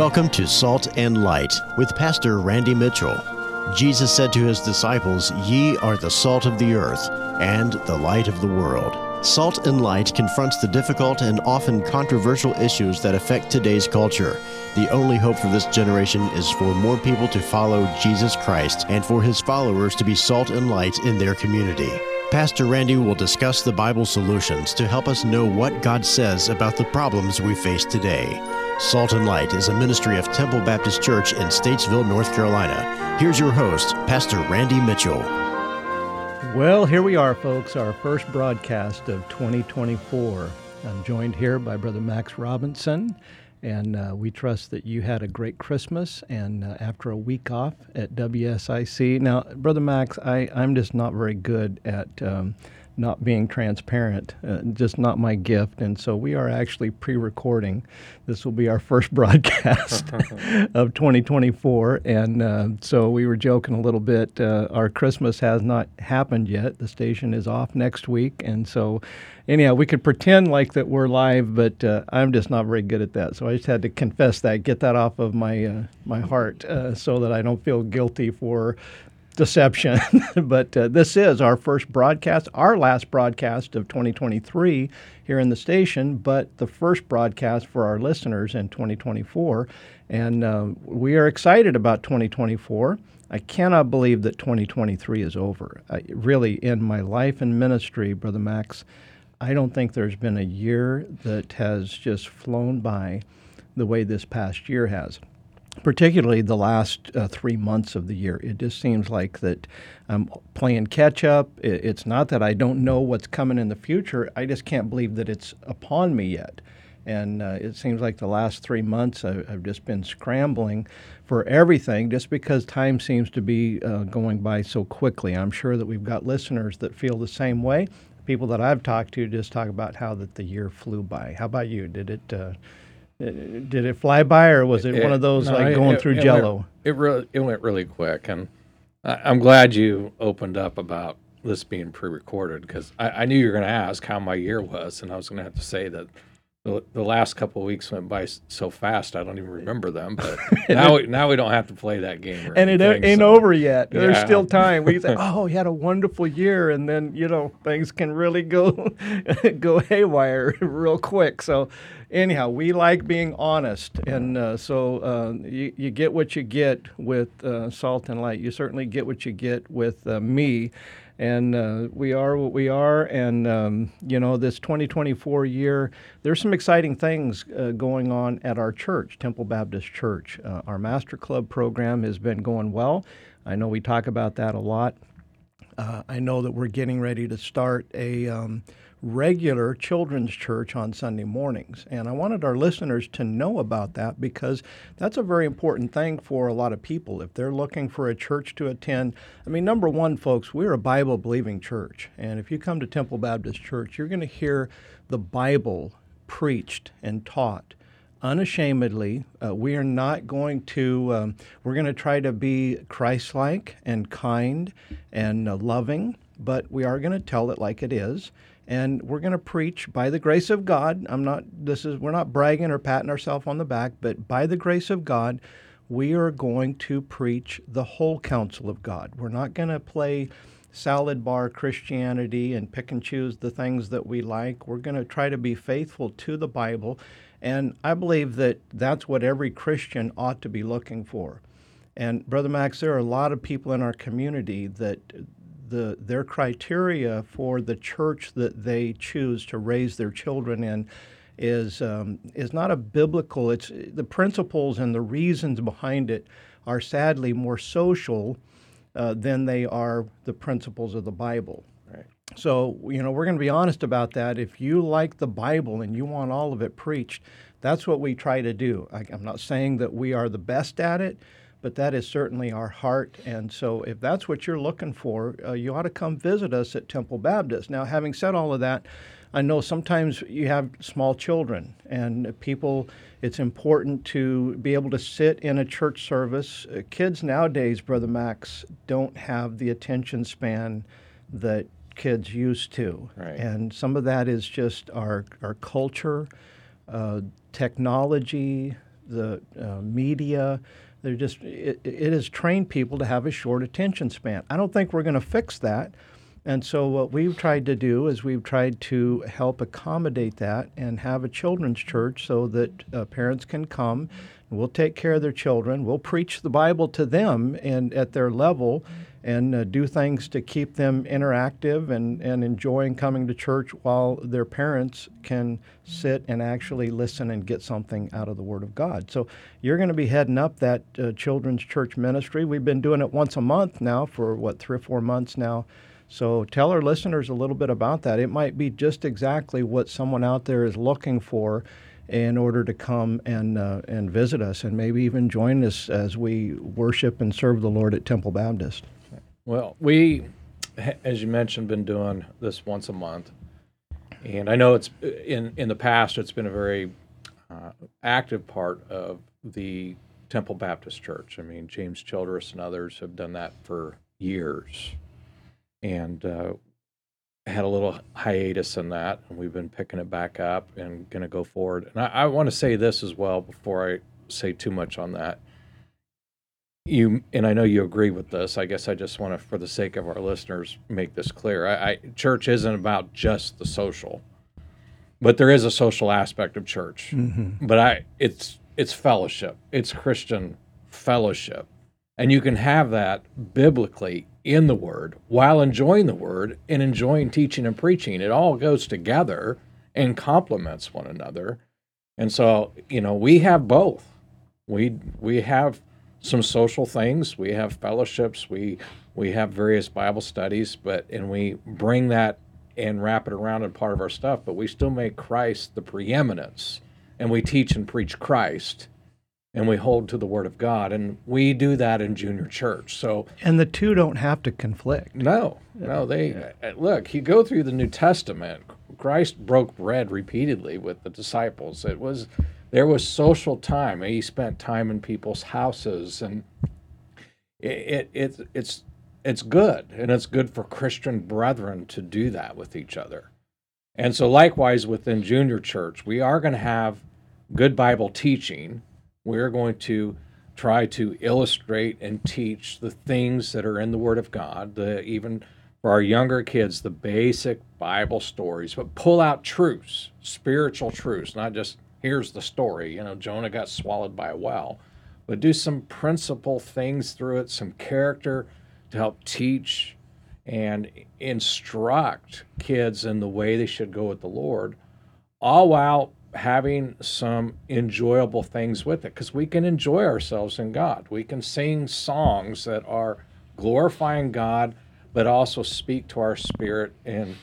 Welcome to Salt and Light with Pastor Randy Mitchell. Jesus said to his disciples, Ye are the salt of the earth and the light of the world. Salt and Light confronts the difficult and often controversial issues that affect today's culture. The only hope for this generation is for more people to follow Jesus Christ and for his followers to be salt and light in their community. Pastor Randy will discuss the Bible solutions to help us know what God says about the problems we face today. Salt and Light is a ministry of Temple Baptist Church in Statesville, North Carolina. Here's your host, Pastor Randy Mitchell. Well, here we are, folks, our first broadcast of 2024. I'm joined here by Brother Max Robinson, and uh, we trust that you had a great Christmas and uh, after a week off at WSIC. Now, Brother Max, I, I'm just not very good at. Um, not being transparent, uh, just not my gift. And so we are actually pre recording. This will be our first broadcast of 2024. And uh, so we were joking a little bit. Uh, our Christmas has not happened yet. The station is off next week. And so, anyhow, we could pretend like that we're live, but uh, I'm just not very good at that. So I just had to confess that, get that off of my, uh, my heart uh, so that I don't feel guilty for deception. but uh, this is our first broadcast, our last broadcast of 2023 here in the station, but the first broadcast for our listeners in 2024. And uh, we are excited about 2024. I cannot believe that 2023 is over. I, really, in my life and ministry, Brother Max, I don't think there's been a year that has just flown by the way this past year has particularly the last uh, three months of the year. It just seems like that I'm playing catch up. it's not that I don't know what's coming in the future. I just can't believe that it's upon me yet. And uh, it seems like the last three months I, have just been scrambling for everything just because time seems to be uh, going by so quickly. I'm sure that we've got listeners that feel the same way. People that I've talked to just talk about how that the year flew by. How about you? Did it? Did it fly by, or was it, it one of those no, like going it, through it Jello? Went, it really it went really quick, and I, am glad you opened up about this being pre-recorded because I, I, knew you were going to ask how my year was, and I was going to have to say that the, the last couple of weeks went by so fast I don't even remember them. But now we, now we don't have to play that game. and anything, it ain't so. over yet. There's still time. We say, "Oh, you had a wonderful year," and then you know things can really go go haywire real quick. So anyhow, we like being honest, and uh, so uh, you, you get what you get with uh, Salt and Light. You certainly get what you get with uh, me and uh, we are what we are. And um, you know, this 2024 year, there's some exciting things uh, going on at our church, Temple Baptist Church. Our Master Club program has been going well. I know we talk about that a lot. I know that we're getting ready to start a um, regular children's church on Sunday mornings. And I wanted our listeners to know about that because that's a very important thing for a lot of people. If they're looking for a church to attend, I mean, number one, folks, we're a Bible believing church. And if you come to Temple Baptist Church, you're going to hear the Bible preached and taught unashamedly. Uh, we are not going to, um, we're going to try to be Christ like and kind and uh, loving, but we are going to tell it like it is and we're going to preach by the grace of God. I'm not this is we're not bragging or patting ourselves on the back, but by the grace of God, we are going to preach the whole counsel of God. We're not going to play salad bar Christianity and pick and choose the things that we like. We're going to try to be faithful to the Bible, and I believe that that's what every Christian ought to be looking for. And Brother Max, there are a lot of people in our community that the their criteria for the church that they choose to raise their children in is um, is not a biblical. It's the principles and the reasons behind it are sadly more social uh, than they are the principles of the Bible. Right. So you know we're going to be honest about that. If you like the Bible and you want all of it preached, that's what we try to do. I, I'm not saying that we are the best at it but that is certainly our heart. And so, if that's what you're looking for, uh, you ought to come visit us at Temple Baptist. Now, having said all of that, I know sometimes you have small children and people, it's important to be able to sit in a church service. Uh, kids nowadays, Brother Max, don't have the attention span that kids used to. Right. And some of that is just our, our culture, uh, technology, the uh, media. They're just it, it has trained people to have a short attention span. I don't think we're going to fix that. And so, what we've tried to do is we've tried to help accommodate that and have a children's church so that uh, parents can come. We'll take care of their children. We'll preach the Bible to them and at their level and uh, do things to keep them interactive and, and enjoying coming to church while their parents can sit and actually listen and get something out of the Word of God. So you're going to be heading up that uh, children's church ministry. We've been doing it once a month now for what, three or four months now. So tell our listeners a little bit about that. It might be just exactly what someone out there is looking for in order to come and uh, and visit us and maybe even join us as we worship and serve the Lord at Temple Baptist. Well, we, as you mentioned, been doing this once a month, and I know it's in in the past it's been a very uh, active part of the Temple Baptist Church. I mean, James Childress and others have done that for years, and uh, had a little hiatus in that, and we've been picking it back up and going to go forward. And I, I want to say this as well before I say too much on that you and I know you agree with this. I guess I just want to, for the sake of our listeners, make this clear. I, I, church isn't about just the social, but there is a social aspect of church. Mm-hmm. But I, it's it's fellowship. It's Christian fellowship, and you can have that biblically in the Word while enjoying the Word and enjoying teaching and preaching. It all goes together and complements one another. And so, you know, we have both. We we have some social things. We have fellowships. We we have various Bible studies, but and we bring that and wrap it around in part of our stuff. But we still make Christ the preeminence, and we teach and preach Christ, and we hold to the Word of God, and we do that in junior church. So and the two don't have to conflict. No, no. They yeah. look. You go through the New Testament. Christ broke bread repeatedly with the disciples. It was there was social time. He spent time in people's houses, and it, it, it it's it's good, and it's good for Christian brethren to do that with each other. And so, likewise, within junior church, we are going to have good Bible teaching. We're going to try to illustrate and teach the things that are in the Word of God, the even for our younger kids, the basic Bible stories, but pull out truths, spiritual truths, not just here's the story. You know, Jonah got swallowed by a whale. But do some principal things through it, some character to help teach and instruct kids in the way they should go with the Lord, all while having some enjoyable things with it. Because we can enjoy ourselves in God. We can sing songs that are glorifying God, but also speak to our spirit and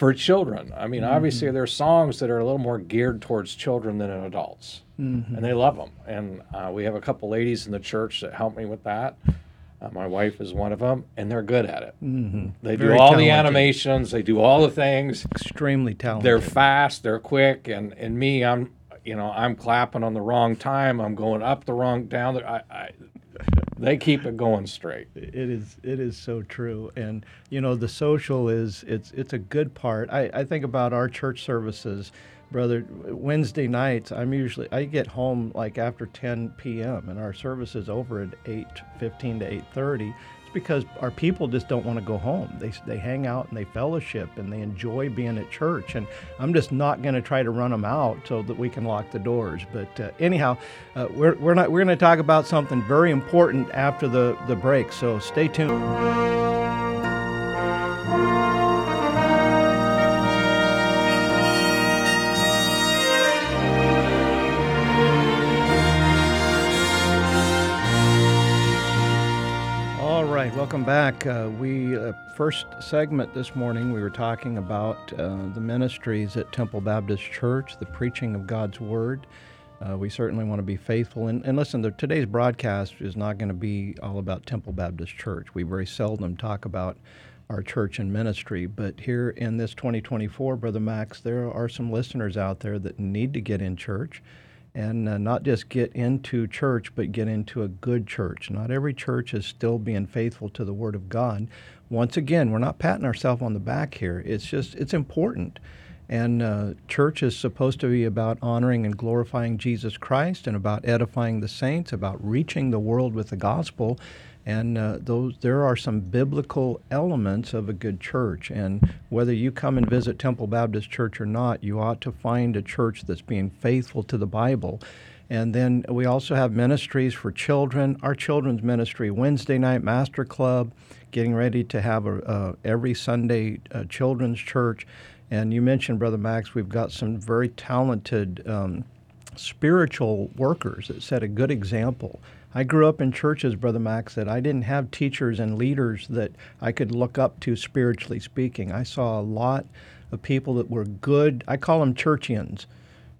for children. I mean, mm-hmm. obviously, there's songs that are a little more geared towards children than adults, mm-hmm. and they love them. And uh, we have a couple ladies in the church that help me with that. Uh, my wife is one of them, and they're good at it. Mm-hmm. They Very do all talented. the animations, they do all the things. Extremely talented. They're fast, they're quick, and and me, I'm you know I'm clapping on the wrong time. I'm going up the wrong down. I, I they keep it going straight. It is it is so true, and you know the social is it's it's a good part. I, I think about our church services, brother. Wednesday nights, I'm usually I get home like after 10 p.m. and our service is over at 8:15 to 8:30 because our people just don't want to go home. They, they hang out and they fellowship and they enjoy being at church. And I'm just not going to try to run them out so that we can lock the doors. But uh, anyhow, uh, we're, we're, not, we're going to talk about something very important after the, the break. So stay tuned. Back. Uh, we uh, first segment this morning we were talking about uh, the ministries at Temple Baptist Church, the preaching of God's Word. Uh, we certainly want to be faithful. And, and listen, the, today's broadcast is not going to be all about Temple Baptist Church. We very seldom talk about our church and ministry. But here in this 2024, Brother Max, there are some listeners out there that need to get in church and uh, not just get into church, but get into a good church. Not every church is still being faithful to the Word of God. Once again, we're not patting ourselves on the back here. It's just, it's important. And uh, church is supposed to be about honoring and glorifying Jesus Christ and about edifying the saints, about reaching the world with the gospel. And uh, those, there are some biblical elements of a good church. And whether you come and visit Temple Baptist Church or not, you ought to find a church that's being faithful to the Bible. And then we also have ministries for children. Our children's ministry, Wednesday night master club, getting ready to have a, every Sunday uh, children's church. And you mentioned, Brother Max, we've got some very talented um, spiritual workers that set a good example. I grew up in churches, Brother Max, that I didn't have teachers and leaders that I could look up to spiritually speaking. I saw a lot of people that were good, I call them churchians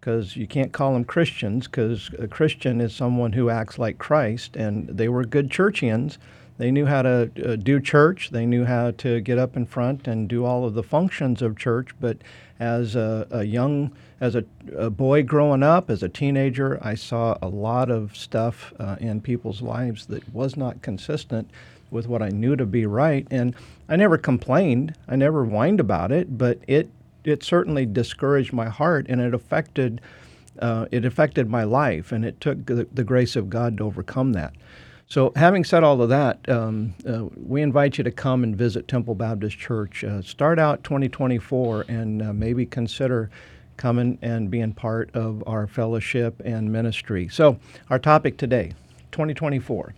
because you can't call them Christians because a Christian is someone who acts like Christ, and they were good churchians they knew how to uh, do church. They knew how to get up in front and do all of the functions of church. But as a, a young, as a, a, boy growing up, as a teenager, I saw a lot of stuff uh, in people's lives that was not consistent with what I knew to be right. And I never complained. I never whined about it. But it it certainly discouraged my heart, and it affected uh, it affected my life. And it took the, the grace of God to overcome that. So, having said all of that, um, uh, we invite you to come and visit Temple Baptist Church. Uh, start out 2024 and uh, maybe consider coming and being part of our fellowship and ministry. So, our topic today 2024,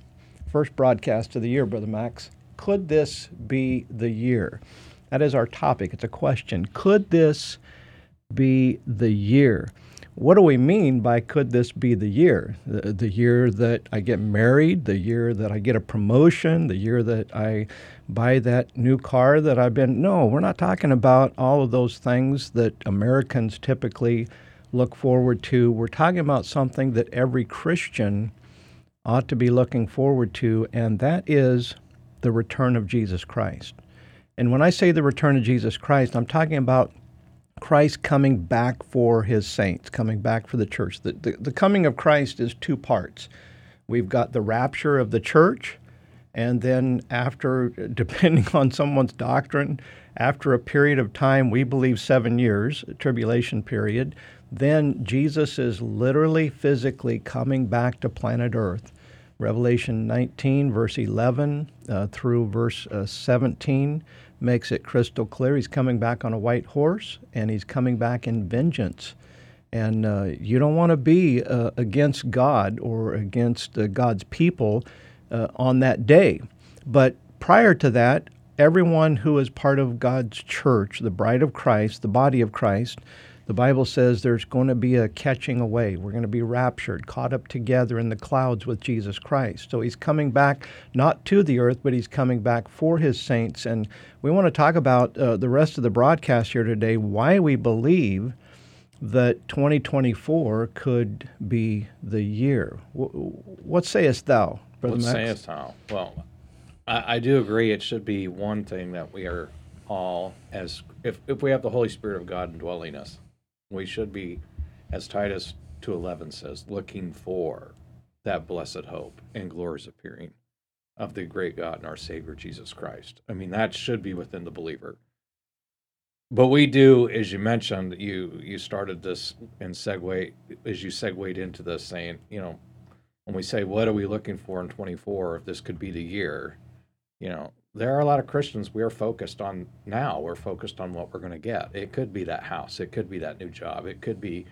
first broadcast of the year, Brother Max. Could this be the year? That is our topic. It's a question. Could this be the year? What do we mean by could this be the year? The, the, year that I get married, the year that I get a promotion, the year that I buy that new car that I've been. No, we're not talking about all of those things that Americans typically look forward to. We're talking about something that every Christian ought to be looking forward to, and that is the return of Jesus Christ. And when I say the return of Jesus Christ, I'm talking about Christ coming back for his saints, coming back for the church. The, the, the, coming of Christ is two parts. We've got the rapture of the church, and then after, depending on someone's doctrine, after a period of time, we believe seven years, tribulation period, then Jesus is literally, physically coming back to planet Earth. Revelation 19, verse 11 uh, through verse uh, 17 makes it crystal clear. He's coming back on a white horse, and he's coming back in vengeance. And uh, you don't want to be uh, against God or against uh, God's people uh, on that day. But prior to that, everyone who is part of God's church, the bride of Christ, the body of Christ, the Bible says there's going to be a catching away. We're going to be raptured, caught up together in the clouds with Jesus Christ. So he's coming back not to the earth, but he's coming back for his saints. And we want to talk about uh, the rest of the broadcast here today why we believe that 2024 could be the year. What sayest thou, Brother what Max? sayest thou? Well, I, I do agree it should be one thing that we are all as if, if we have the Holy Spirit of God indwelling us, we should be, as Titus 2.11 says, looking for that blessed hope and glorious appearing of the great God and our Savior Jesus Christ. I mean, that should be within the believer. But we do, as you mentioned, you you started this in segue as you segued into this saying, you know, when we say what are we looking for in 24, if this could be the year, you know, there are a lot of Christians we are focused on now. We're focused on what we're going to get. It could be that house. It could be that new job. It could be.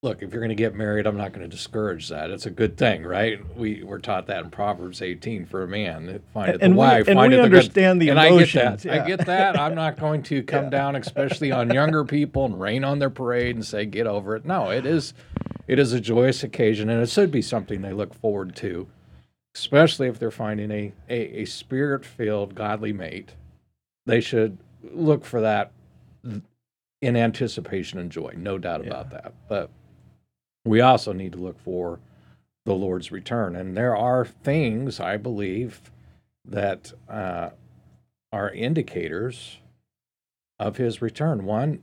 Look, if you're going to get married, I'm not going to discourage that. It's a good thing, right? We we're taught that in Proverbs 18 for a man. Find it the and wife. And find we it understand the, good, the and. I get that. Yeah. I get that. I'm not going to come yeah. down, especially on younger people, and rain on their parade and say, "Get over it." No, it is, it is a joyous occasion, and it should be something they look forward to especially if they're finding a, a, a spirit filled godly mate, they should look for that in anticipation and joy. No doubt yeah. about that. But we also need to look for the Lord's return. And there are things, I believe, that uh, are indicators of his return. One,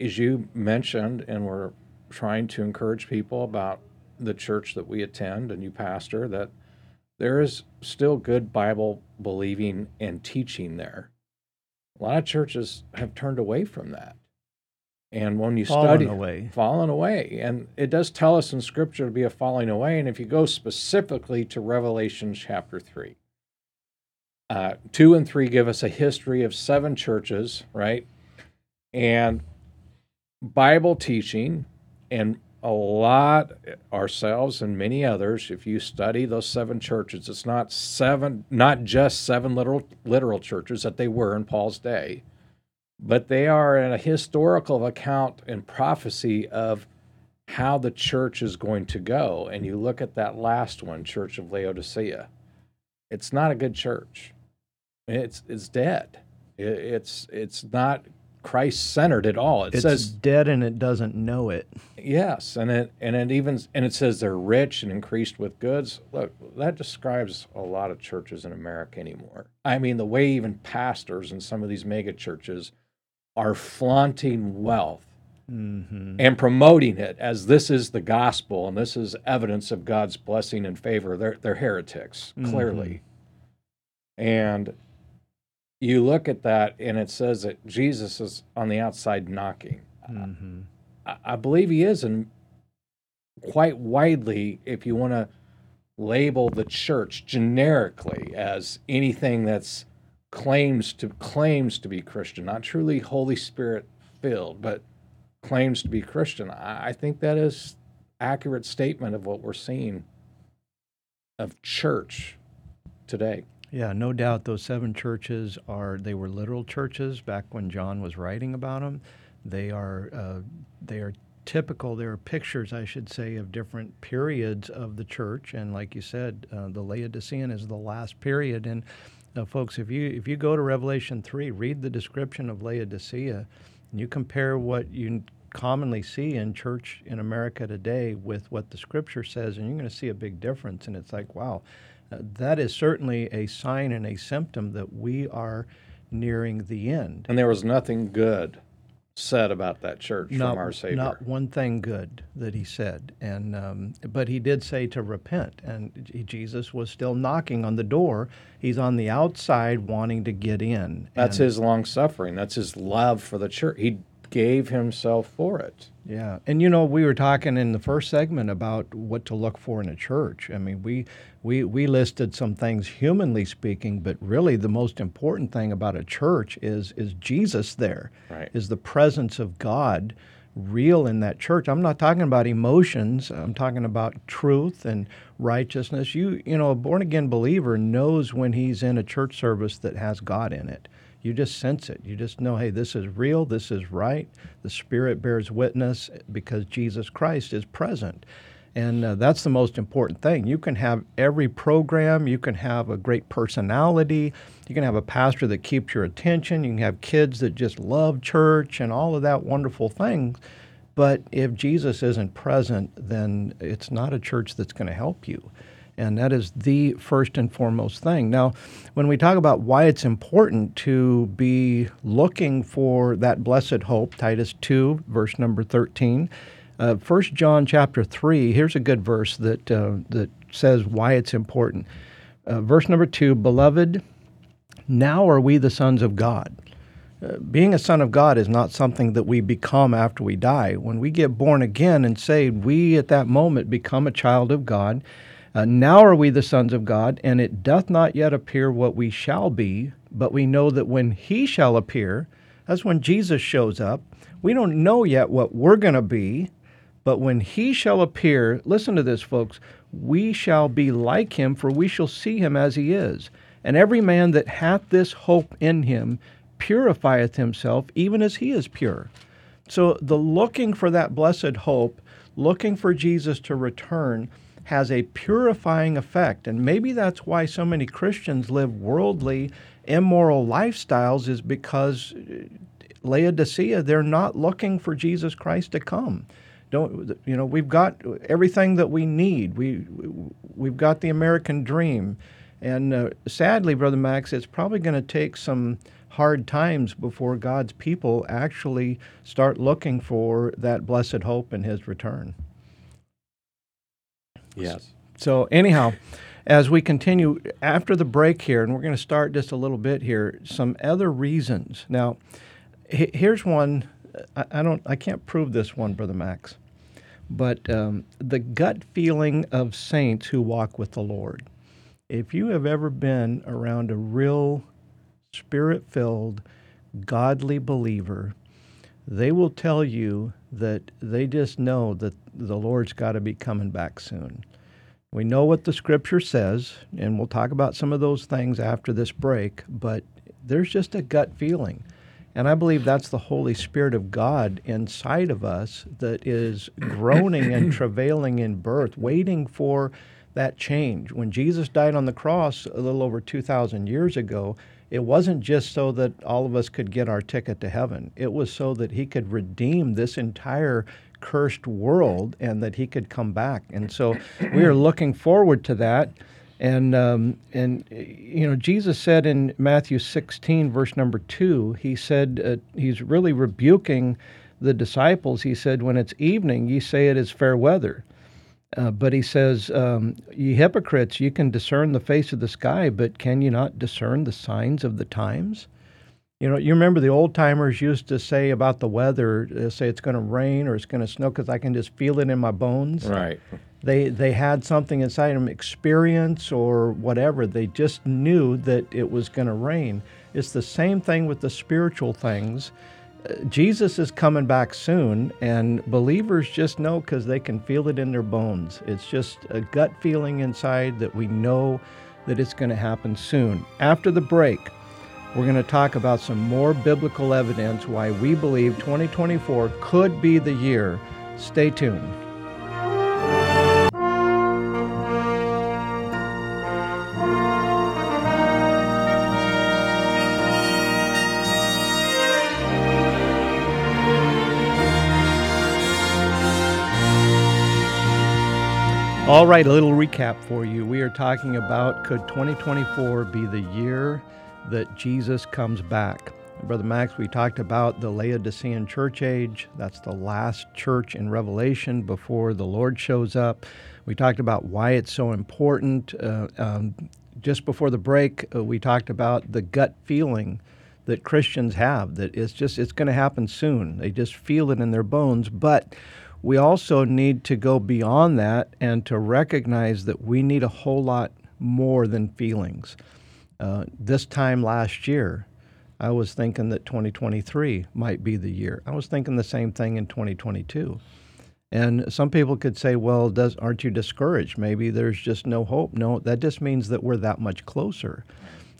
as you mentioned, and we're trying to encourage people about the church that we attend and you pastor, that there is still good Bible believing and teaching there. A lot of churches have turned away from that. And when you fallen study, away. fallen away, and it does tell us in Scripture to be a falling away. And if you go specifically to Revelation chapter three, uh, two and three give us a history of seven churches, right? And Bible teaching, and a lot ourselves and many others. If you study those seven churches, it's not seven, not just seven literal literal churches that they were in Paul's day but they are a historical account and prophecy of how the church is going to go. And you look at that last one, Church of Laodicea. It's not a good church. It's it's dead. It's it's not Christ centered at all. It it's says dead and it doesn't know it. Yes, and it and it even and it says they're rich and increased with goods. Look, that describes a lot of churches in America anymore. I mean, the way even pastors in some of these mega churches are flaunting wealth mm-hmm. and promoting it as this is the gospel and this is evidence of God's blessing and favor. They're, they're heretics, mm-hmm. clearly. And you look at that and it says that Jesus is on the outside knocking. Mm-hmm. I, I believe he is, and quite widely, if you want to label the church generically as anything that's claims to claims to be Christian, not truly Holy Spirit filled, but claims to be Christian. I, I think that is accurate statement of what we're seeing of church today. Yeah, no doubt those seven churches are they were literal churches back when John was writing about them. They are uh, they are typical. They are pictures, I should say, of different periods of the church. And like you said, uh, the Laodicean is the last period. And now, folks, if you if you go to Revelation three, read the description of Laodicea, and you compare what you commonly see in church in America today with what the Scripture says, and you're going to see a big difference. And it's like, wow, uh, that is certainly a sign and a symptom that we are nearing the end. And there was nothing good said about that church not, from our Savior. Not one thing good that he said, and um, but he did say to repent, and Jesus was still knocking on the door. He's on the outside, wanting to get in. That's his long suffering. That's his love for the church. He gave himself for it. Yeah. And you know, we were talking in the first segment about what to look for in a church. I mean, we we we listed some things humanly speaking, but really the most important thing about a church is is Jesus there. Right. Is the presence of God real in that church. I'm not talking about emotions. I'm talking about truth and righteousness. You you know, a born again believer knows when he's in a church service that has God in it. You just sense it. You just know, hey, this is real, this is right. The Spirit bears witness because Jesus Christ is present. And uh, that's the most important thing. You can have every program, you can have a great personality, you can have a pastor that keeps your attention, you can have kids that just love church and all of that wonderful things. But if Jesus isn't present, then it's not a church that's going to help you. And that is the first and foremost thing. Now, when we talk about why it's important to be looking for that blessed hope, Titus 2, verse number 13, uh, 1 John chapter 3, here's a good verse that, uh, that says why it's important. Uh, verse number 2 Beloved, now are we the sons of God. Uh, being a son of God is not something that we become after we die. When we get born again and saved, we at that moment become a child of God. Uh, now are we the sons of God, and it doth not yet appear what we shall be, but we know that when he shall appear, that's when Jesus shows up. We don't know yet what we're going to be, but when he shall appear, listen to this, folks, we shall be like him, for we shall see him as he is. And every man that hath this hope in him purifieth himself, even as he is pure. So the looking for that blessed hope, looking for Jesus to return, has a purifying effect. And maybe that's why so many Christians live worldly, immoral lifestyles, is because uh, Laodicea, they're not looking for Jesus Christ to come. Don't you know? We've got everything that we need. We we've got the American dream, and uh, sadly, brother Max, it's probably going to take some hard times before God's people actually start looking for that blessed hope in His return. Yes. So, anyhow, as we continue after the break here, and we're going to start just a little bit here, some other reasons. Now, here's one I, I don't, I can't prove this one, Brother Max, but um, the gut feeling of saints who walk with the Lord. If you have ever been around a real spirit filled, godly believer, they will tell you that they just know that the Lord's got to be coming back soon. We know what the scripture says, and we'll talk about some of those things after this break, but there's just a gut feeling. And I believe that's the Holy Spirit of God inside of us that is groaning and travailing in birth, waiting for that change. When Jesus died on the cross a little over 2,000 years ago, it wasn't just so that all of us could get our ticket to heaven, it was so that he could redeem this entire cursed world and that he could come back. And so we are looking forward to that. And um, and you know Jesus said in Matthew 16 verse number two, he said uh, he's really rebuking the disciples. He said, "When it's evening, ye say it is fair weather." Uh, but he says, um, "Ye hypocrites, you can discern the face of the sky, but can you not discern the signs of the times?" You know, you remember the old timers used to say about the weather, uh, say it's going to rain or it's going to snow because I can just feel it in my bones. Right. They they had something inside them, experience or whatever. They just knew that it was going to rain. It's the same thing with the spiritual things. Jesus is coming back soon, and believers just know because they can feel it in their bones. It's just a gut feeling inside that we know that it's going to happen soon. After the break, we're going to talk about some more biblical evidence why we believe 2024 could be the year. Stay tuned. All right, a little recap for you. We are talking about could 2024 be the year that Jesus comes back. Brother Max, we talked about the Laodicean church age. That's the last church in Revelation before the Lord shows up. We talked about why it's so important. Uh, um, just before the break, uh, we talked about the gut feeling that Christians have that it's just it's going to happen soon. They just feel it in their bones, but we also need to go beyond that and to recognize that we need a whole lot more than feelings. Uh, this time last year, I was thinking that 2023 might be the year. I was thinking the same thing in 2022. And some people could say, well, does, aren't you discouraged? Maybe there's just no hope. No, that just means that we're that much closer.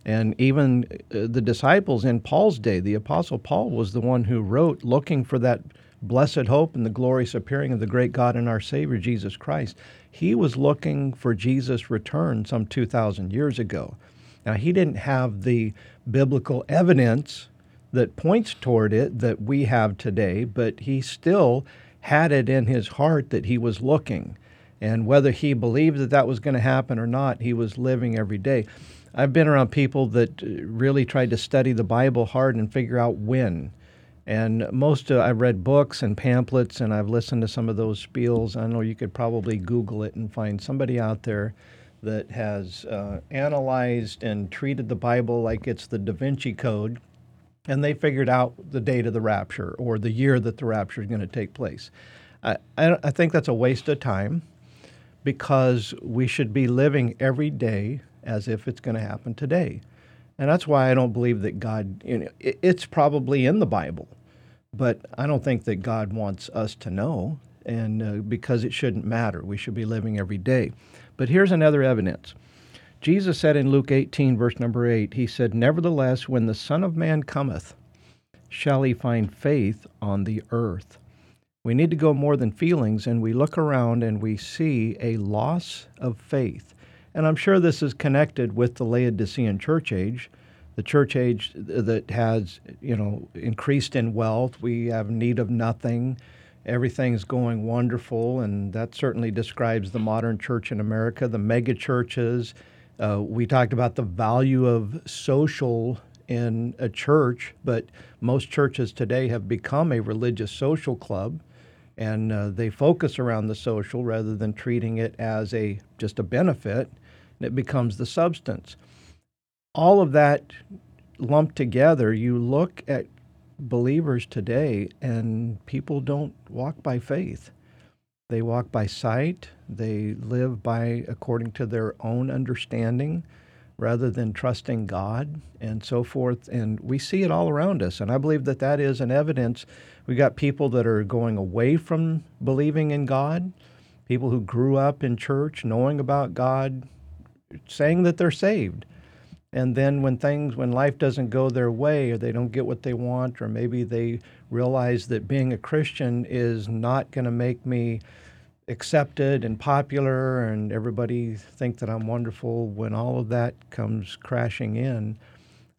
And even uh, the disciples in Paul's day, the Apostle Paul was the one who wrote, looking for that blessed hope and the glorious appearing of the great God and our Savior, Jesus Christ. He was looking for Jesus' return some 2,000 years ago. Now, he didn't have the biblical evidence that points toward it that we have today, but he still had it in his heart that he was looking. And whether he believed that that was going to happen or not, he was living every day. I've been around people that uh, really tried to study the Bible hard and figure out when. And most, uh, I've read books and pamphlets, and I've listened to some of those spiels. I know you could probably Google it and find somebody out there that has uh, analyzed and treated the Bible like it's the Da Vinci Code, and they figured out the date of the rapture or the year that the rapture is going to take place. I, I, I think that's a waste of time because we should be living every day as if it's going to happen today. And that's why I don't believe that God, you know, it, it's probably in the Bible, but I don't think that God wants us to know, and uh, because it shouldn't matter. We should be living every day. But here's another evidence. Jesus said in Luke 18, verse number 8, He said, Nevertheless, when the Son of Man cometh, shall he find faith on the earth? We need to go more than feelings, and we look around and we see a loss of faith. And I'm sure this is connected with the Laodicean church age, the church age that has, you know, increased in wealth. We have need of nothing everything's going wonderful, and that certainly describes the modern church in America, the mega churches. Uh, we talked about the value of social in a church, but most churches today have become a religious social club, and uh, they focus around the social rather than treating it as a just a benefit, and it becomes the substance. All of that lumped together, you look at believers today, and people don't walk by faith. They walk by sight. They live by according to their own understanding rather than trusting God and so forth. And we see it all around us. And I believe that that is an evidence. We got people that are going away from believing in God, people who grew up in church knowing about God, saying that they're saved. And then when things, when life doesn't go their way or they don't get what they want, or maybe they realize that being a Christian is not going to make me accepted and popular and everybody think that I'm wonderful, when all of that comes crashing in,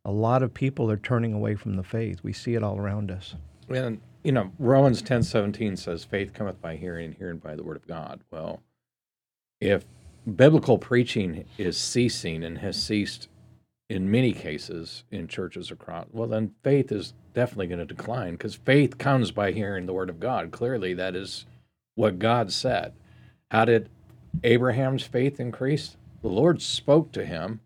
a lot of people are turning away from the faith. We see it all around us. And you know, Romans ten seventeen says, "Faith cometh by hearing, and hearing by the word of God." Well, if biblical preaching is ceasing and has ceased in many cases in churches across, well, then faith is definitely going to decline because faith comes by hearing the word of God. Clearly, that is what God said. How did Abraham's faith increase? The Lord spoke to him.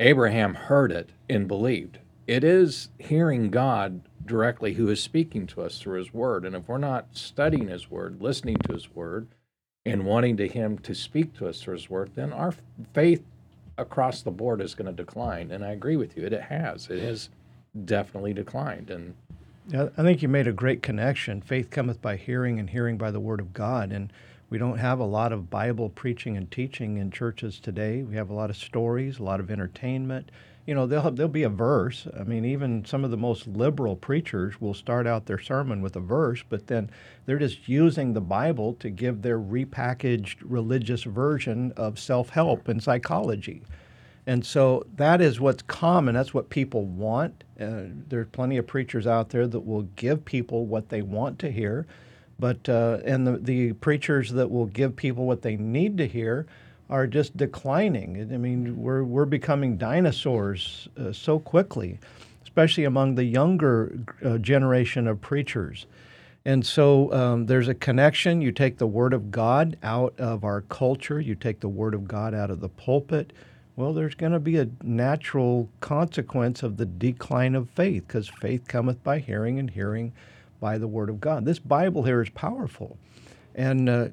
Abraham heard it and believed. It is hearing God directly who is speaking to us through his word. And if we're not studying his word, listening to his word, and wanting to him to speak to us through his word, then our faith across the board is going to decline. And I agree with you. It, it has. It has definitely declined. And yeah, I think you made a great connection. Faith cometh by hearing, and hearing by the word of God. And we don't have a lot of Bible preaching and teaching in churches today. We have a lot of stories, a lot of entertainment. You know, there'll, there'll be a verse. I mean, even some of the most liberal preachers will start out their sermon with a verse, but then they're just using the Bible to give their repackaged religious version of self help and psychology. And so that is what's common. That's what people want. Uh, there's plenty of preachers out there that will give people what they want to hear, but uh, and the, the preachers that will give people what they need to hear are just declining. I mean, we're we're becoming dinosaurs uh, so quickly, especially among the younger uh, generation of preachers. And so um, there's a connection. You take the Word of God out of our culture. You take the Word of God out of the pulpit well, there's going to be a natural consequence of the decline of faith because faith cometh by hearing and hearing by the word of God. This Bible here is powerful. And uh,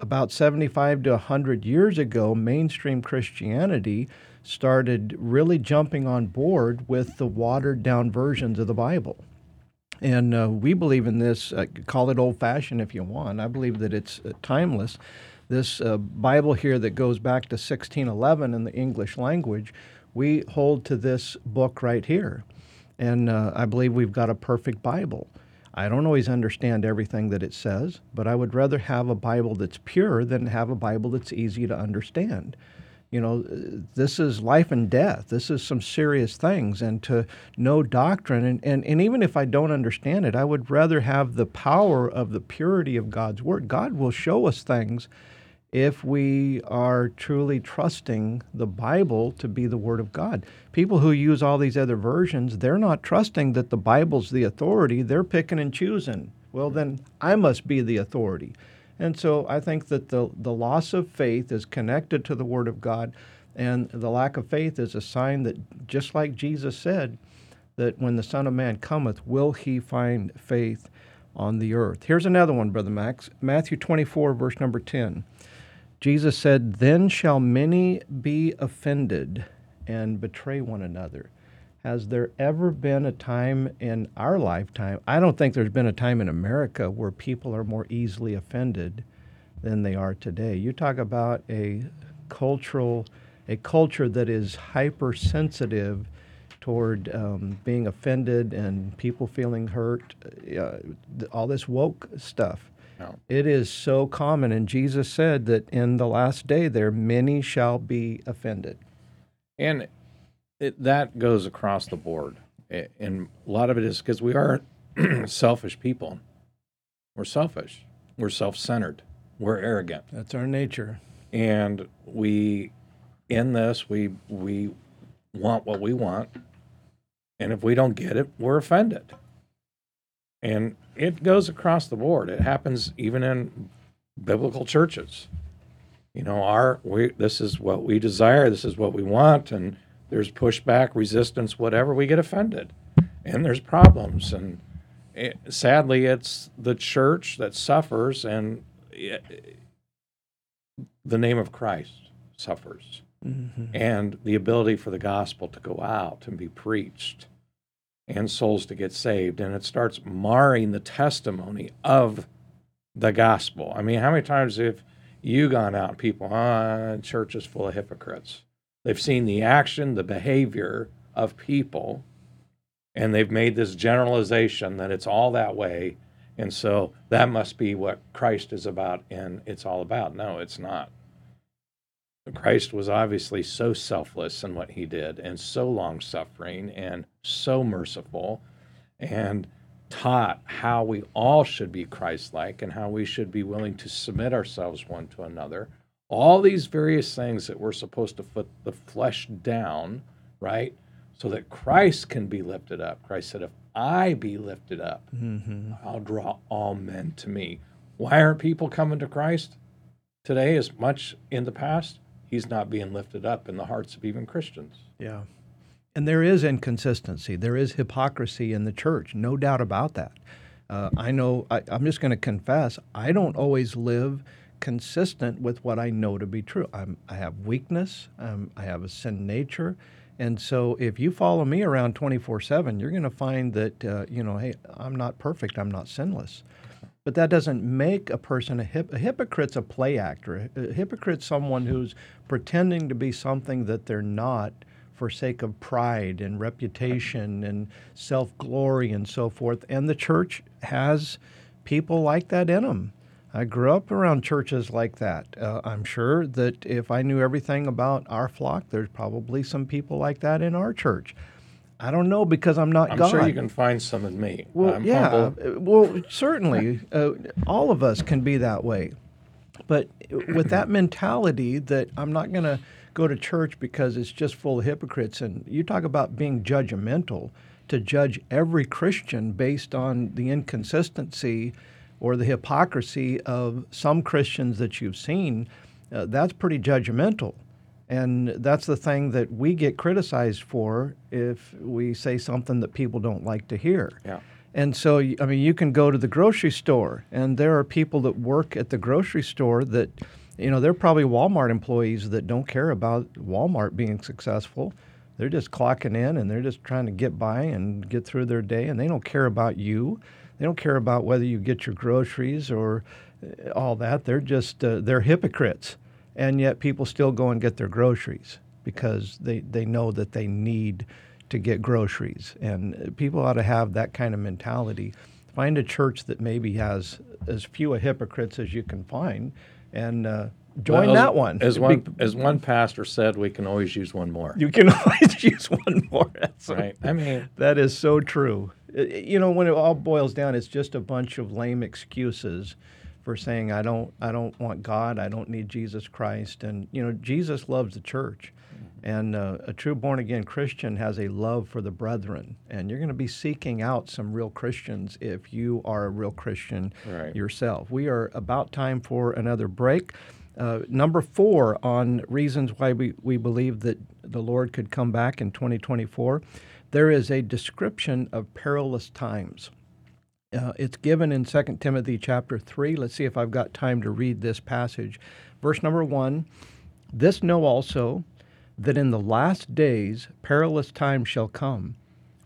about 75 to 100 years ago, mainstream Christianity started really jumping on board with the watered down versions of the Bible. And uh, we believe in this, uh, call it old fashioned if you want. I believe that it's uh, timeless this uh, Bible here that goes back to 1611 in the English language, we hold to this book right here. And uh, I believe we've got a perfect Bible. I don't always understand everything that it says, but I would rather have a Bible that's pure than have a Bible that's easy to understand. You know, this is life and death. This is some serious things. And to know doctrine, and, and, and even if I don't understand it, I would rather have the power of the purity of God's Word. God will show us things if we are truly trusting the Bible to be the Word of God. People who use all these other versions, they're not trusting that the Bible's the authority, they're picking and choosing. Well, then I must be the authority. And so I think that the, the loss of faith is connected to the Word of God, and the lack of faith is a sign that, just like Jesus said, that when the Son of Man cometh, will he find faith on the earth? Here's another one, Brother Max Matthew 24, verse number 10. Jesus said, Then shall many be offended and betray one another. Has there ever been a time in our lifetime? I don't think there's been a time in America where people are more easily offended than they are today. You talk about a cultural, a culture that is hypersensitive toward um, being offended and people feeling hurt, uh, all this woke stuff. No. It is so common, and Jesus said that in the last day there many shall be offended. And it, that goes across the board, and a lot of it is because we are selfish people. We're selfish. We're self-centered. We're arrogant. That's our nature. And we, in this, we we want what we want, and if we don't get it, we're offended. And it goes across the board. It happens even in biblical churches. You know, our we this is what we desire, this is what we want, and there's pushback, resistance, whatever, we get offended. and there's problems, and it, sadly, it's the church that suffers, and it, the name of Christ suffers, mm-hmm. and the ability for the gospel to go out and be preached, and souls to get saved, and it starts marring the testimony of the gospel. I mean, how many times have you gone out and people, ah, church is full of hypocrites? They've seen the action, the behavior of people, and they've made this generalization that it's all that way. And so that must be what Christ is about and it's all about. No, it's not. Christ was obviously so selfless in what he did and so long suffering and so merciful and taught how we all should be Christ like and how we should be willing to submit ourselves one to another all these various things that we're supposed to put the flesh down, right? So that Christ can be lifted up. Christ said, If I be lifted up, mm-hmm. I'll draw all men to me. Why aren't people coming to Christ today as much in the past? He's not being lifted up in the hearts of even Christians. Yeah. And there is inconsistency, there is hypocrisy in the church, no doubt about that. Uh, I know, I, I'm just going to confess, I don't always live consistent with what I know to be true. I'm, i have weakness, um, I have a sin nature. And so if you follow me around 24 7, you're going to find that, uh, you know, hey, I'm not perfect, I'm not sinless. But that doesn't make a person a, hip- a hypocrite's a play actor. A hypocrite's someone who's pretending to be something that they're not for sake of pride and reputation and self glory and so forth. And the church has people like that in them. I grew up around churches like that. Uh, I'm sure that if I knew everything about our flock, there's probably some people like that in our church. I don't know because I'm not I'm God. sure you can find some in me. Well, I'm yeah. Humble. Well, certainly, uh, all of us can be that way. But with that mentality that I'm not going to go to church because it's just full of hypocrites, and you talk about being judgmental, to judge every Christian based on the inconsistency or the hypocrisy of some Christians that you've seen, uh, that's pretty judgmental. And that's the thing that we get criticized for if we say something that people don't like to hear. Yeah. And so, I mean, you can go to the grocery store, and there are people that work at the grocery store that, you know, they're probably Walmart employees that don't care about Walmart being successful. They're just clocking in and they're just trying to get by and get through their day, and they don't care about you. They don't care about whether you get your groceries or uh, all that. They're just uh, they're hypocrites, and yet people still go and get their groceries because they they know that they need to get groceries. And people ought to have that kind of mentality. Find a church that maybe has as few hypocrites as you can find, and uh, join well, that one. As one as one pastor said, we can always use one more. You can always use one more. That's right. I mean, that is so true. You know, when it all boils down, it's just a bunch of lame excuses for saying I don't I don't want God, I don't need Jesus Christ, and you know Jesus loves the church, mm-hmm. and uh, a true born again Christian has a love for the brethren, and you're going to be seeking out some real Christians if you are a real Christian right. yourself. We are about time for another break. Uh, number four on reasons why we, we believe that the Lord could come back in 2024 there is a description of perilous times. Uh, it's given in 2 Timothy chapter 3. Let's see if I've got time to read this passage. Verse number 1 This know also that in the last days perilous times shall come,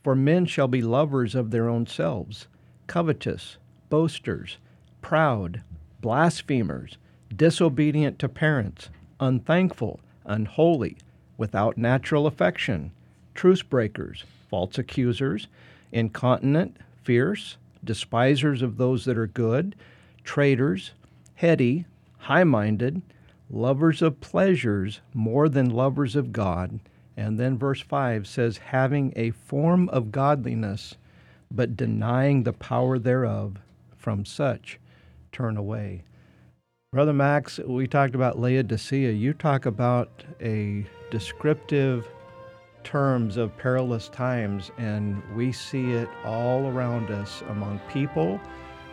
for men shall be lovers of their own selves, covetous, boasters, proud, blasphemers, disobedient to parents, unthankful, unholy, without natural affection, truce breakers false accusers, incontinent, fierce, despisers of those that are good, traitors, heady, high minded, lovers of pleasures more than lovers of God. And then verse 5 says, having a form of godliness, but denying the power thereof, from such turn away. Brother Max, we talked about Laodicea. You talk about a descriptive terms of perilous times, and we see it all around us among people,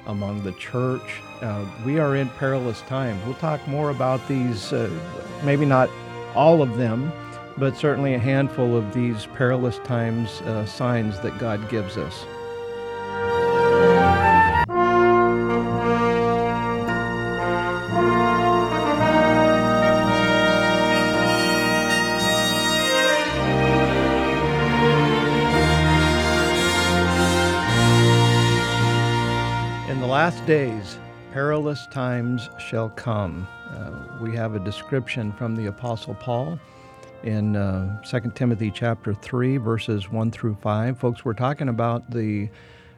among the church. Uh, we are in perilous times. We'll talk more about these, uh, maybe not all of them, but certainly a handful of these perilous times uh, signs that God gives us. Days, perilous times shall come. Uh, we have a description from the Apostle Paul in uh, 2 Timothy chapter 3, verses 1 through 5. Folks, we're talking about the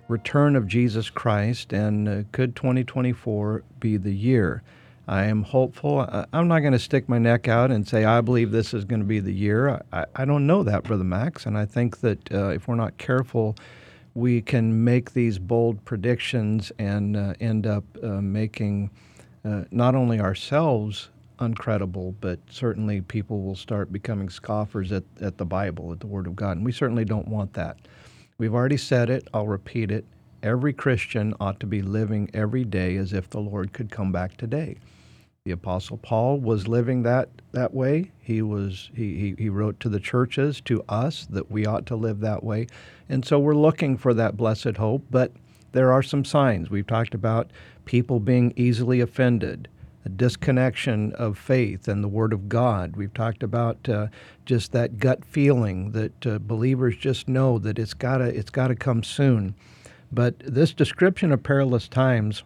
return of Jesus Christ, and uh, could 2024 be the year? I am hopeful. I'm not going to stick my neck out and say, I believe this is going to be the year. I, I don't know that, Brother Max, and I think that uh, if we're not careful, we can make these bold predictions and uh, end up uh, making uh, not only ourselves uncredible, but certainly people will start becoming scoffers at, at the Bible, at the Word of God. And we certainly don't want that. We've already said it, I'll repeat it. Every Christian ought to be living every day as if the Lord could come back today. The Apostle Paul was living that, that way. He, was, he, he, he wrote to the churches, to us, that we ought to live that way. And so we're looking for that blessed hope, but there are some signs. We've talked about people being easily offended, a disconnection of faith and the Word of God. We've talked about uh, just that gut feeling that uh, believers just know that it's gotta it's gotta come soon. But this description of perilous times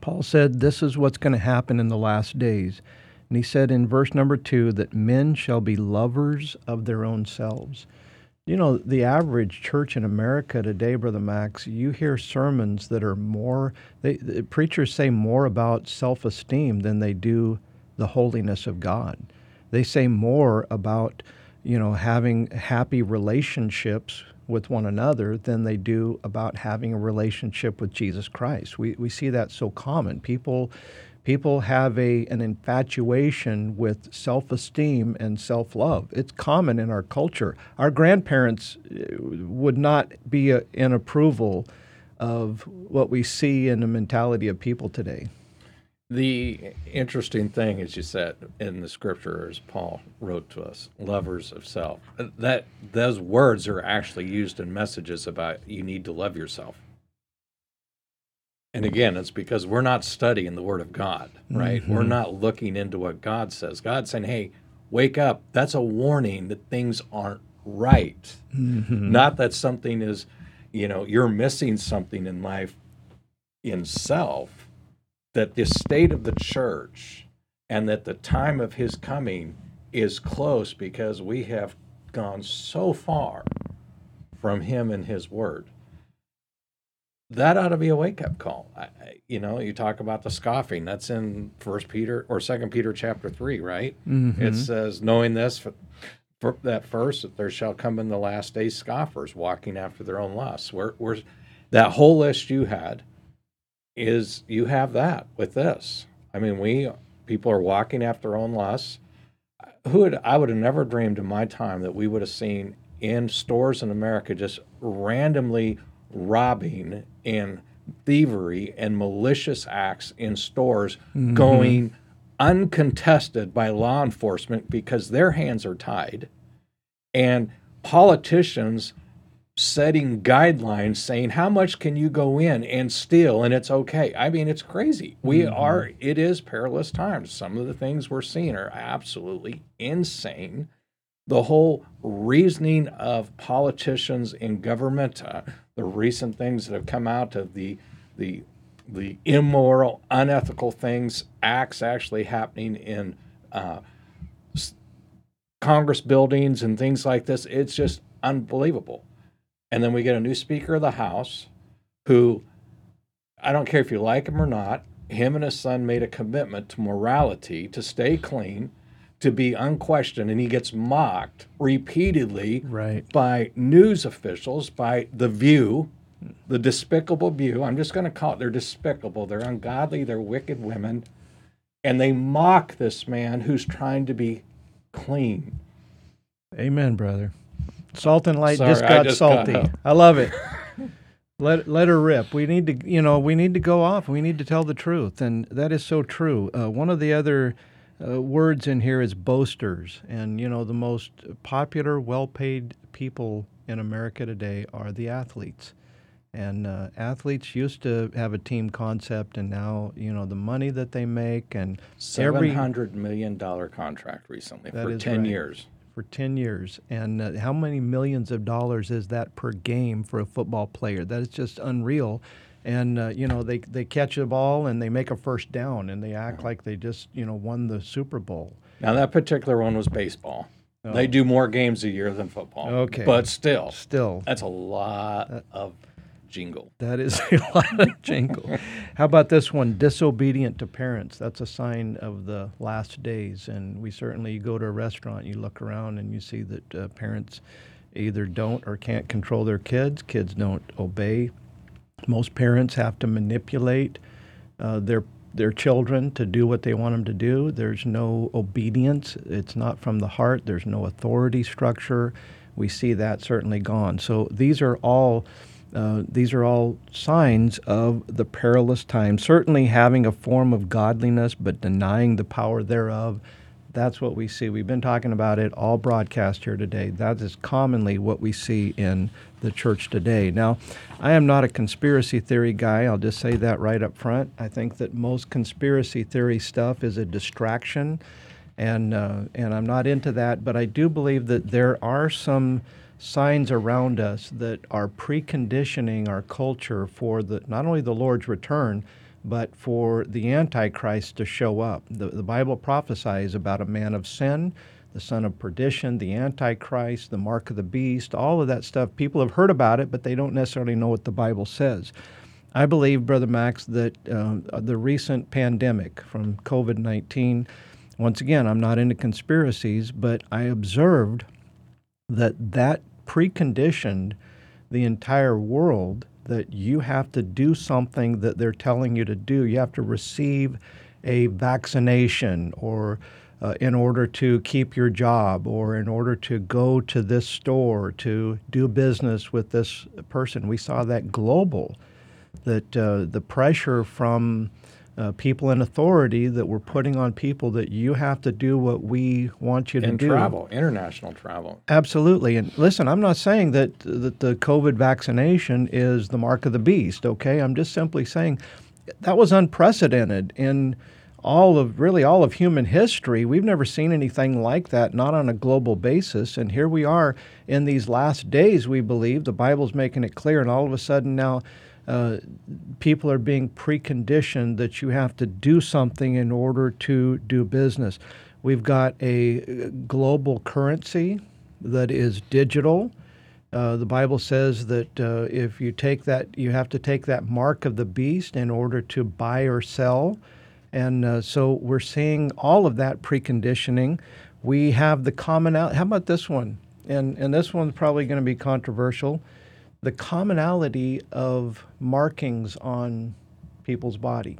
Paul said this is what's going to happen in the last days. And he said in verse number two that men shall be lovers of their own selves. You know, the average church in America today, Brother Max, you hear sermons that are more, they, the preachers say more about self esteem than they do the holiness of God. They say more about, you know, having happy relationships with one another than they do about having a relationship with Jesus Christ. We, we see that so common. People people have a an infatuation with self-esteem and self-love. It's common in our culture. Our grandparents uh, would not be a, uh, in approval of what we see in the mentality of people today. The interesting thing, as you said in the scripture, as Paul wrote to us, lovers of self. That those words are actually used in messages about you need to love yourself. And again, it's because we're not studying the Word of God, right? Mm-hmm. We're not looking into what God says. God's saying, "Hey, wake up." That's a warning that things aren't right. Mm-hmm. Not that something is, you know, you're missing something in life in self that the state of the church and that the time of his coming is close because we have gone so far from him and his word. That ought to be a wake up call. I, you know, you talk about the scoffing. That's in First Peter or Second Peter chapter three, right? Mm-hmm. It says, knowing this, for, for that first, that there shall come in the last days scoffers walking after their own lusts. Where, where that whole list you had is you have that with this. I mean, we people are walking after their own lusts. Who would I would have never dreamed in my time that we would have seen in stores in America just randomly robbing and thievery and malicious acts in stores mm-hmm. going uncontested by law enforcement because their hands are tied and politicians setting guidelines saying how much can you go in and steal and it's okay. I mean, it's crazy. We mm-hmm. are, it is perilous times. Some of the things we're seeing are absolutely insane. The whole reasoning of politicians in government, uh, the recent things that have come out of the, the, the immoral, unethical things, acts actually happening in uh, Congress buildings and things like this, it's just unbelievable. And then we get a new Speaker of the House who, I don't care if you like him or not, him and his son made a commitment to morality, to stay clean, to be unquestioned. And he gets mocked repeatedly right. by news officials, by The View, the despicable View. I'm just going to call it they're despicable, they're ungodly, they're wicked women. And they mock this man who's trying to be clean. Amen, brother. Salt and light Sorry, just got just salty. Got I love it. let let her rip. We need to, you know, we need to go off. We need to tell the truth, and that is so true. Uh, one of the other uh, words in here is boasters. And, you know, the most popular, well paid people in America today are the athletes. And uh, athletes used to have a team concept, and now, you know, the money that they make and every $700 million contract recently for 10 right. years. For 10 years. And uh, how many millions of dollars is that per game for a football player? That is just unreal and uh, you know they they catch a ball and they make a first down and they act like they just you know won the Super Bowl. Now that particular one was baseball. Oh. They do more games a year than football. Okay, but still, still that's a lot uh, of jingle. That is a lot of jingle. How about this one? Disobedient to parents. That's a sign of the last days, and we certainly you go to a restaurant, you look around, and you see that uh, parents either don't or can't control their kids. Kids don't obey most parents have to manipulate uh, their their children to do what they want them to do. There's no obedience. It's not from the heart. There's no authority structure. We see that certainly gone. So these are all uh, these are all signs of the perilous time. Certainly having a form of godliness, but denying the power thereof. That's what we see. We've been talking about it all broadcast here today. That is commonly what we see in the church today. Now, I am not a conspiracy theory guy. I'll just say that right up front. I think that most conspiracy theory stuff is a distraction, and uh, and I'm not into that. But I do believe that there are some signs around us that are preconditioning our culture for the not only the Lord's return, but for the Antichrist to show up. The, the Bible prophesies about a man of sin the son of perdition, the antichrist, the mark of the beast, all of that stuff. People have heard about it, but they don't necessarily know what the Bible says. I believe, Brother Max, that uh, the recent pandemic from COVID 19, once again, I'm not into conspiracies, but I observed that that preconditioned the entire world that you have to do something that they're telling you to do. You have to receive a vaccination or uh, in order to keep your job or in order to go to this store to do business with this person. We saw that global, that uh, the pressure from uh, people in authority that were putting on people that you have to do what we want you to do. and do. travel, international travel. Absolutely. And listen, I'm not saying that, that the COVID vaccination is the mark of the beast, okay? I'm just simply saying that was unprecedented in – all of really all of human history. We've never seen anything like that, not on a global basis. And here we are in these last days, we believe. The Bible's making it clear, and all of a sudden now uh, people are being preconditioned that you have to do something in order to do business. We've got a global currency that is digital. Uh, the Bible says that uh, if you take that, you have to take that mark of the beast in order to buy or sell. And uh, so we're seeing all of that preconditioning. We have the commonality. How about this one? And, and this one's probably going to be controversial. The commonality of markings on people's body.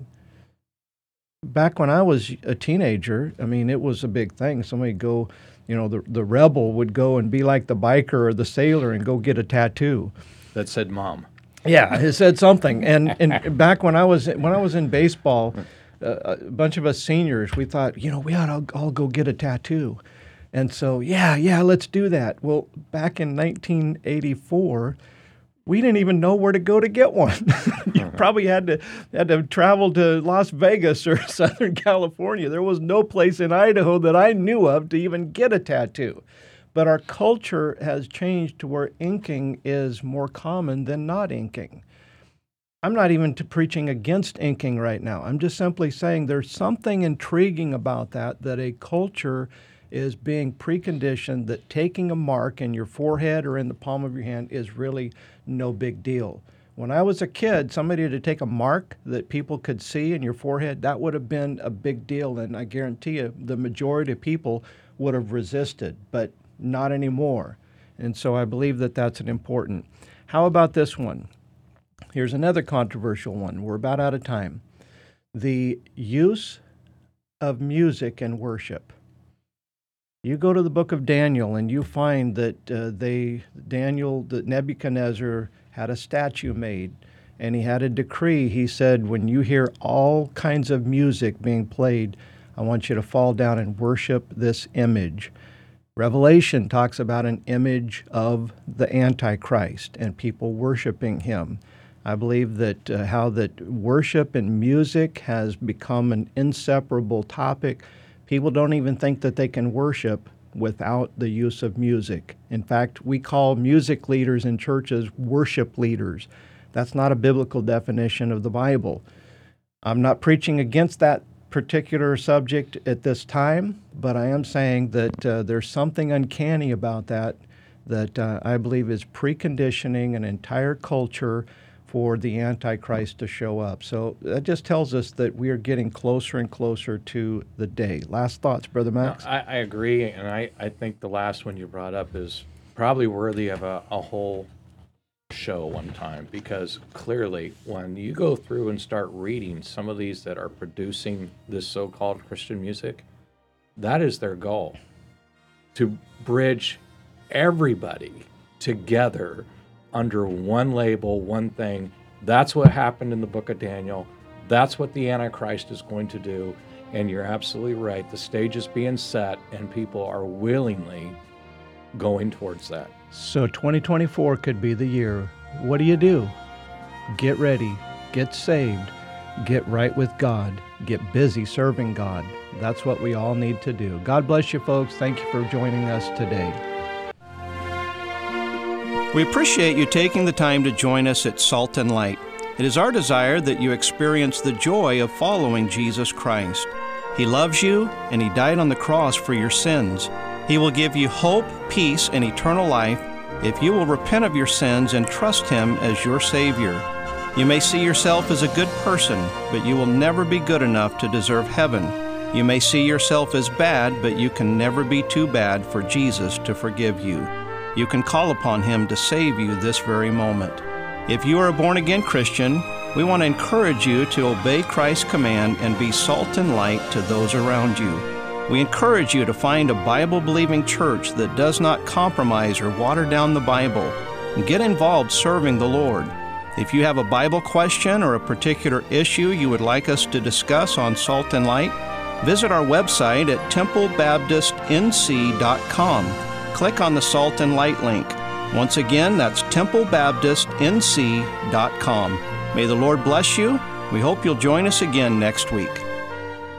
Back when I was a teenager, I mean, it was a big thing. Somebody go, you know, the, the rebel would go and be like the biker or the sailor and go get a tattoo. That said mom. Yeah, it said something. And, and back when I was when I was in baseball, uh, a bunch of us seniors, we thought, you know, we ought to all go get a tattoo. And so, yeah, yeah, let's do that. Well, back in 1984, we didn't even know where to go to get one. you uh-huh. probably had to had to travel to Las Vegas or Southern California. There was no place in Idaho that I knew of to even get a tattoo. But our culture has changed to where inking is more common than not inking. I'm not even preaching against inking right now. I'm just simply saying there's something intriguing about that, that a culture is being preconditioned that taking a mark in your forehead or in the palm of your hand is really no big deal. When I was a kid, somebody to take a mark that people could see in your forehead, that would have been a big deal. And I guarantee you, the majority of people would have resisted, but not anymore. And so I believe that that's an important. How about this one? Here's another controversial one. We're about out of time. The use of music in worship. You go to the book of Daniel and you find that uh, they Daniel that Nebuchadnezzar had a statue made and he had a decree. He said when you hear all kinds of music being played, I want you to fall down and worship this image. Revelation talks about an image of the Antichrist and people worshiping him. I believe that uh, how that worship and music has become an inseparable topic. People don't even think that they can worship without the use of music. In fact, we call music leaders in churches worship leaders. That's not a biblical definition of the Bible. I'm not preaching against that particular subject at this time, but I am saying that uh, there's something uncanny about that that uh, I believe is preconditioning an entire culture for the Antichrist to show up. So that just tells us that we are getting closer and closer to the day. Last thoughts, Brother Max? No, I, I, agree, and I, I think the last one you brought up is probably worthy of a, a whole show one time because clearly when you go through and start reading some of these that are producing this so-called Christian music, that is their goal to bridge everybody together under one label, one thing. That's what happened in the book of Daniel. That's what the Antichrist is going to do. And you're absolutely right. The stage is being set, and people are willingly going towards that. So 2024 could be the year. What do you do? Get ready, get saved, get right with God, get busy serving God. That's what we all need to do. God bless you, folks. Thank you for joining us today. We appreciate you taking the time to join us at Salt and Light. It is our desire that you experience the joy of following Jesus Christ. He loves you, and He died on the cross for your sins. He will give you hope, peace, and eternal life if you will repent of your sins and trust Him as your Savior. You may see yourself as a good person, but you will never be good enough to deserve heaven. You may see yourself as bad, but you can never be too bad for Jesus to forgive you you can call upon Him to save you this very moment. If you are a born again Christian, we want to encourage you to obey Christ's command and be salt and light to those around you. We encourage you to find a Bible believing church that does not compromise or water down the Bible get involved serving the Lord. If you have a Bible question or a particular issue you would like us to discuss on Salt and Light, visit our website at templebaptistnc.com click on the Salt and Light link. Once again, that's templebaptistnc.com. May the Lord bless you. We hope you'll join us again next week.